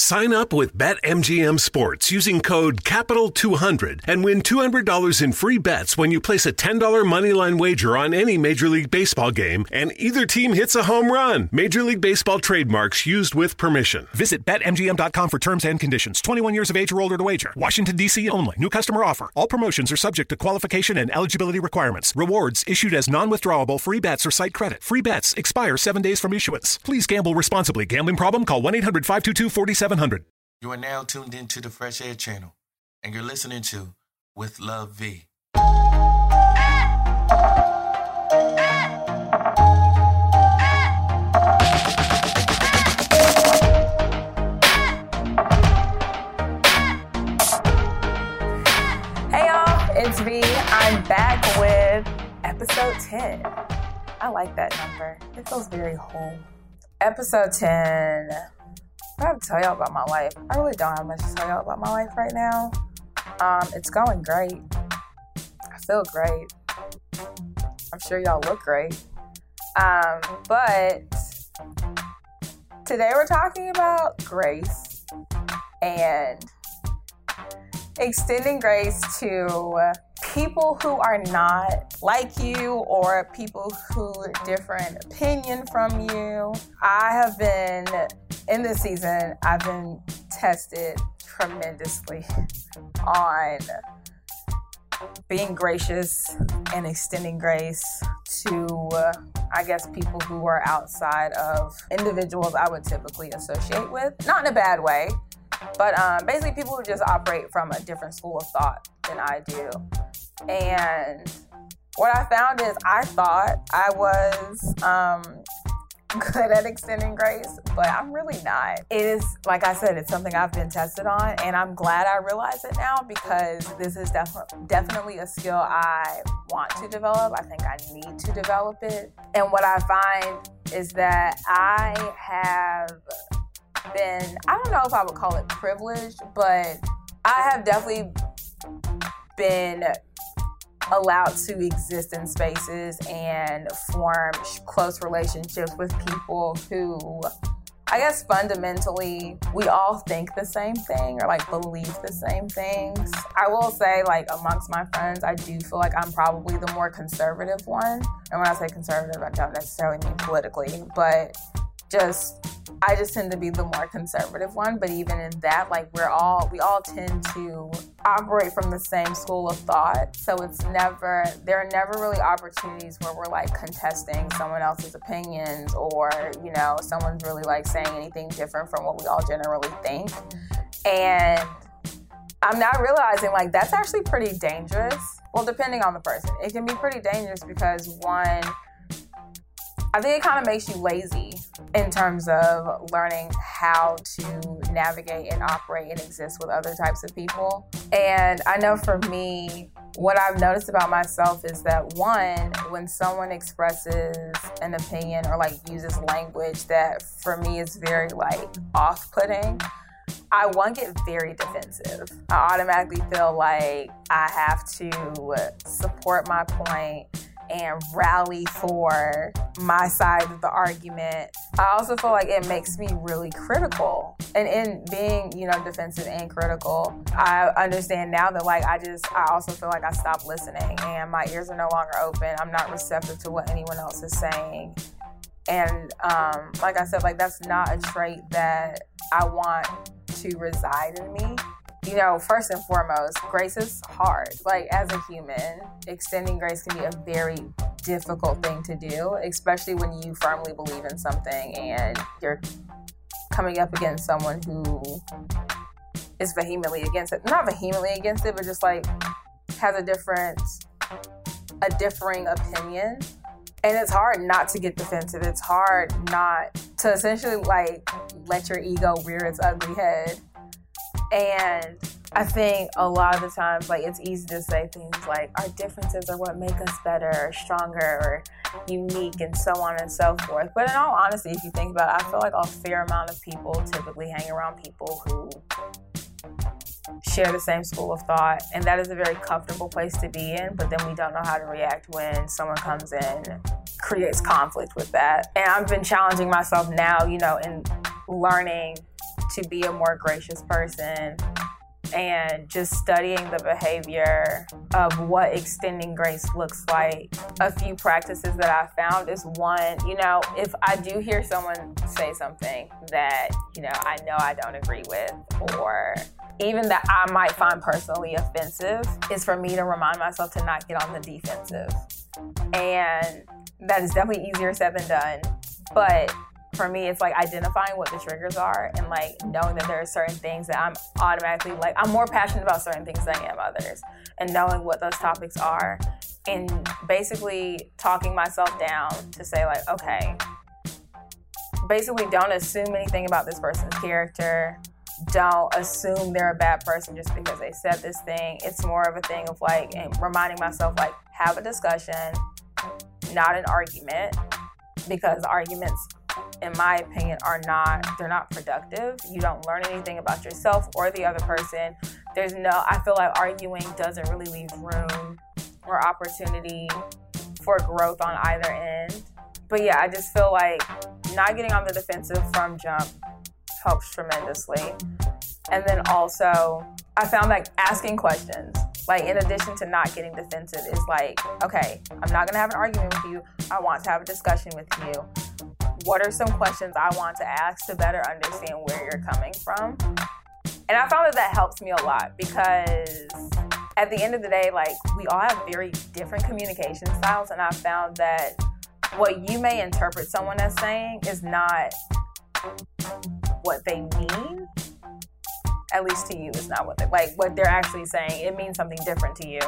Sign up with BetMGM Sports using code CAPITAL200 and win $200 in free bets when you place a $10 moneyline wager on any Major League Baseball game and either team hits a home run. Major League Baseball trademarks used with permission. Visit BetMGM.com for terms and conditions. 21 years of age or older to wager. Washington, D.C. only. New customer offer. All promotions are subject to qualification and eligibility requirements. Rewards issued as non withdrawable free bets or site credit. Free bets expire seven days from issuance. Please gamble responsibly. Gambling problem? Call 1 800 522 4700. You are now tuned into the Fresh Air Channel, and you're listening to With Love V. Hey y'all, it's V. I'm back with episode 10. I like that number. It feels very whole. Episode 10. I have to tell y'all about my life. I really don't have much to tell y'all about my life right now. Um, it's going great. I feel great. I'm sure y'all look great. Um, but today we're talking about grace and extending grace to people who are not like you or people who different opinion from you. I have been in this season, I've been tested tremendously on being gracious and extending grace to, I guess, people who are outside of individuals I would typically associate with. Not in a bad way, but um, basically people who just operate from a different school of thought than I do. And what I found is I thought I was um, good at extending grace, but I'm really not. It is, like I said, it's something I've been tested on, and I'm glad I realize it now because this is def- definitely a skill I want to develop. I think I need to develop it. And what I find is that I have been, I don't know if I would call it privileged, but I have definitely been allowed to exist in spaces and form close relationships with people who I guess fundamentally we all think the same thing or like believe the same things. I will say like amongst my friends, I do feel like I'm probably the more conservative one. And when I say conservative, I don't necessarily mean politically, but just I just tend to be the more conservative one, but even in that, like we're all we all tend to operate from the same school of thought. So it's never there are never really opportunities where we're like contesting someone else's opinions or, you know, someone's really like saying anything different from what we all generally think. And I'm now realizing like that's actually pretty dangerous. Well, depending on the person, it can be pretty dangerous because one I think it kind of makes you lazy in terms of learning how to navigate and operate and exist with other types of people. And I know for me, what I've noticed about myself is that one, when someone expresses an opinion or like uses language that for me is very like off putting, I one get very defensive. I automatically feel like I have to support my point and rally for my side of the argument. I also feel like it makes me really critical. And in being, you know, defensive and critical, I understand now that like I just I also feel like I stopped listening and my ears are no longer open. I'm not receptive to what anyone else is saying. And um, like I said, like that's not a trait that I want to reside in me you know, first and foremost, grace is hard. Like, as a human, extending grace can be a very difficult thing to do, especially when you firmly believe in something and you're coming up against someone who is vehemently against it. Not vehemently against it, but just like has a different, a differing opinion. And it's hard not to get defensive. It's hard not to essentially like let your ego rear its ugly head and I think a lot of the times, like, it's easy to say things like, our differences are what make us better, or stronger, or unique, and so on and so forth. But in all honesty, if you think about it, I feel like a fair amount of people typically hang around people who share the same school of thought, and that is a very comfortable place to be in. But then we don't know how to react when someone comes in, creates conflict with that. And I've been challenging myself now, you know, in learning to be a more gracious person and just studying the behavior of what extending grace looks like. A few practices that I found is one, you know, if I do hear someone say something that, you know, I know I don't agree with or even that I might find personally offensive, is for me to remind myself to not get on the defensive. And that is definitely easier said than done. But for me, it's like identifying what the triggers are and like knowing that there are certain things that I'm automatically like, I'm more passionate about certain things than I am others, and knowing what those topics are, and basically talking myself down to say, like, okay, basically don't assume anything about this person's character. Don't assume they're a bad person just because they said this thing. It's more of a thing of like, reminding myself, like, have a discussion, not an argument, because arguments in my opinion, are not they're not productive. You don't learn anything about yourself or the other person. There's no I feel like arguing doesn't really leave room or opportunity for growth on either end. But yeah, I just feel like not getting on the defensive from jump helps tremendously. And then also, I found like asking questions, like in addition to not getting defensive, is like, okay, I'm not gonna have an argument with you. I want to have a discussion with you what are some questions I want to ask to better understand where you're coming from? And I found that that helps me a lot because at the end of the day, like we all have very different communication styles, and I found that what you may interpret someone as saying is not what they mean. At least to you, is not what they like. What they're actually saying, it means something different to you.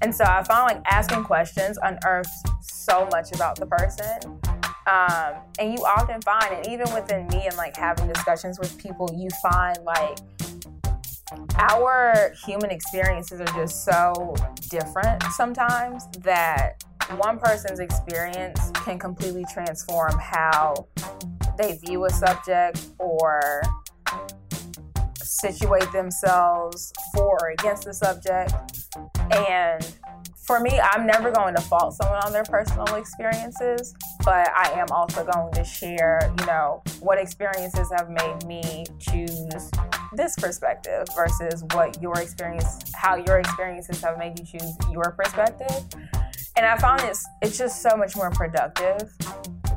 And so I found like asking questions unearths so much about the person um, and you often find, and even within me and like having discussions with people, you find like our human experiences are just so different sometimes that one person's experience can completely transform how they view a subject or situate themselves for or against the subject. And for me, I'm never going to fault someone on their personal experiences, but I am also going to share, you know, what experiences have made me choose this perspective versus what your experience, how your experiences have made you choose your perspective. And I found it's it's just so much more productive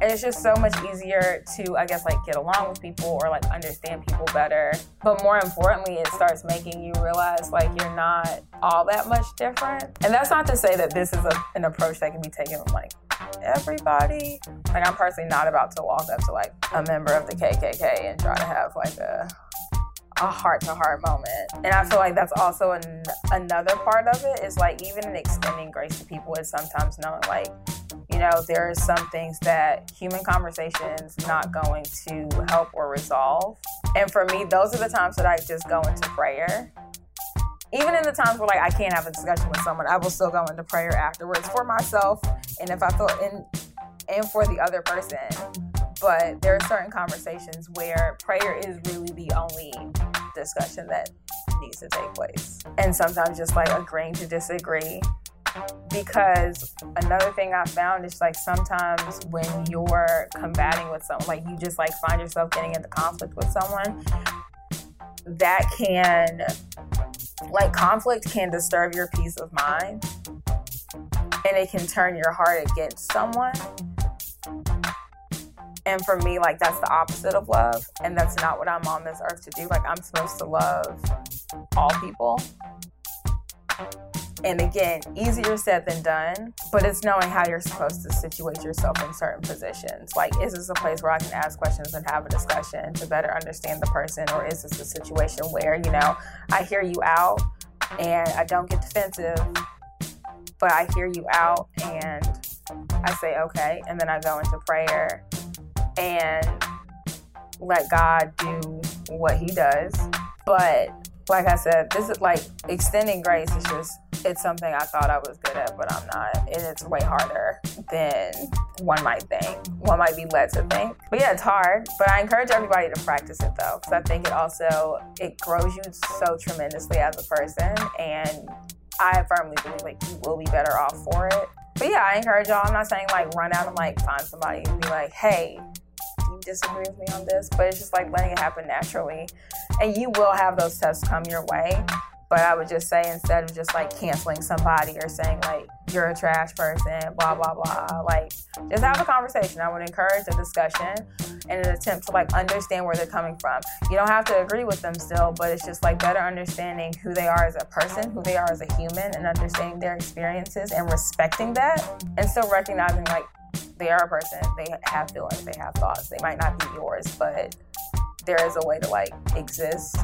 and it's just so much easier to i guess like get along with people or like understand people better. But more importantly it starts making you realize like you're not all that much different. And that's not to say that this is a, an approach that can be taken with like everybody. Like i'm personally not about to walk up to like a member of the kkk and try to have like a a heart to heart moment. And I feel like that's also an, another part of it is like even in extending grace to people is sometimes knowing like you know, there are some things that human conversations not going to help or resolve. And for me, those are the times that I just go into prayer. Even in the times where like I can't have a discussion with someone, I will still go into prayer afterwards for myself and if I feel in and for the other person. But there are certain conversations where prayer is really the only discussion that needs to take place. And sometimes just like agreeing to disagree because another thing I found is like sometimes when you're combating with someone, like you just like find yourself getting into conflict with someone, that can, like, conflict can disturb your peace of mind and it can turn your heart against someone. And for me, like, that's the opposite of love. And that's not what I'm on this earth to do. Like, I'm supposed to love all people and again, easier said than done, but it's knowing how you're supposed to situate yourself in certain positions. Like, is this a place where I can ask questions and have a discussion to better understand the person? Or is this a situation where, you know, I hear you out and I don't get defensive, but I hear you out and I say, okay, and then I go into prayer and let God do what He does. But like I said, this is like extending grace is just it's something I thought I was good at, but I'm not. And it's way harder than one might think. One might be led to think. But yeah, it's hard. But I encourage everybody to practice it though, because I think it also it grows you so tremendously as a person. And I firmly believe like you will be better off for it. But yeah, I encourage y'all. I'm not saying like run out and like find somebody and be like, hey, you disagree with me on this, but it's just like letting it happen naturally. And you will have those tests come your way. But I would just say instead of just like canceling somebody or saying like you're a trash person, blah blah blah, like just have a conversation. I would encourage a discussion and an attempt to like understand where they're coming from. You don't have to agree with them still, but it's just like better understanding who they are as a person, who they are as a human, and understanding their experiences and respecting that, and still recognizing like they are a person, they have feelings, they have thoughts. They might not be yours, but there is a way to like exist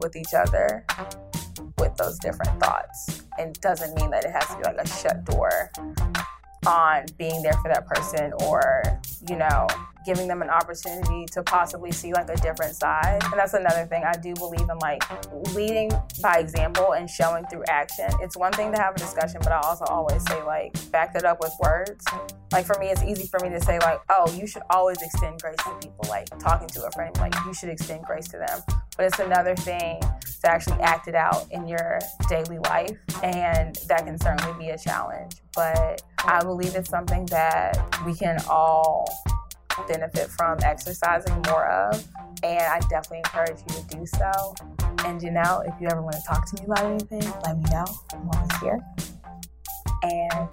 with each other with those different thoughts. And doesn't mean that it has to be like a shut door on being there for that person or, you know, giving them an opportunity to possibly see like a different side. And that's another thing. I do believe in like leading by example and showing through action. It's one thing to have a discussion, but I also always say like back that up with words. Like for me, it's easy for me to say like, oh, you should always extend grace to people. Like talking to a friend, like you should extend grace to them. But it's another thing to actually act it out in your daily life. And that can certainly be a challenge. But I believe it's something that we can all benefit from exercising more of. And I definitely encourage you to do so. And you know, if you ever want to talk to me about anything, let me know. I'm always here. And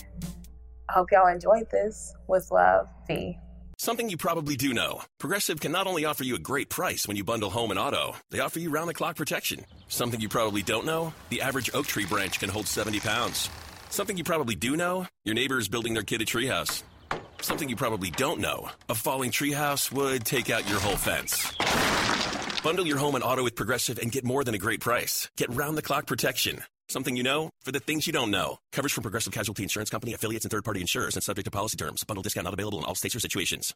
I hope y'all enjoyed this with love, V. Something you probably do know Progressive can not only offer you a great price when you bundle home and auto, they offer you round the clock protection. Something you probably don't know the average oak tree branch can hold 70 pounds. Something you probably do know your neighbor is building their kid a treehouse. Something you probably don't know a falling treehouse would take out your whole fence. Bundle your home and auto with Progressive and get more than a great price. Get round the clock protection. Something you know for the things you don't know. Coverage from Progressive Casualty Insurance Company, affiliates, and third party insurers and subject to policy terms. Bundle discount not available in all states or situations.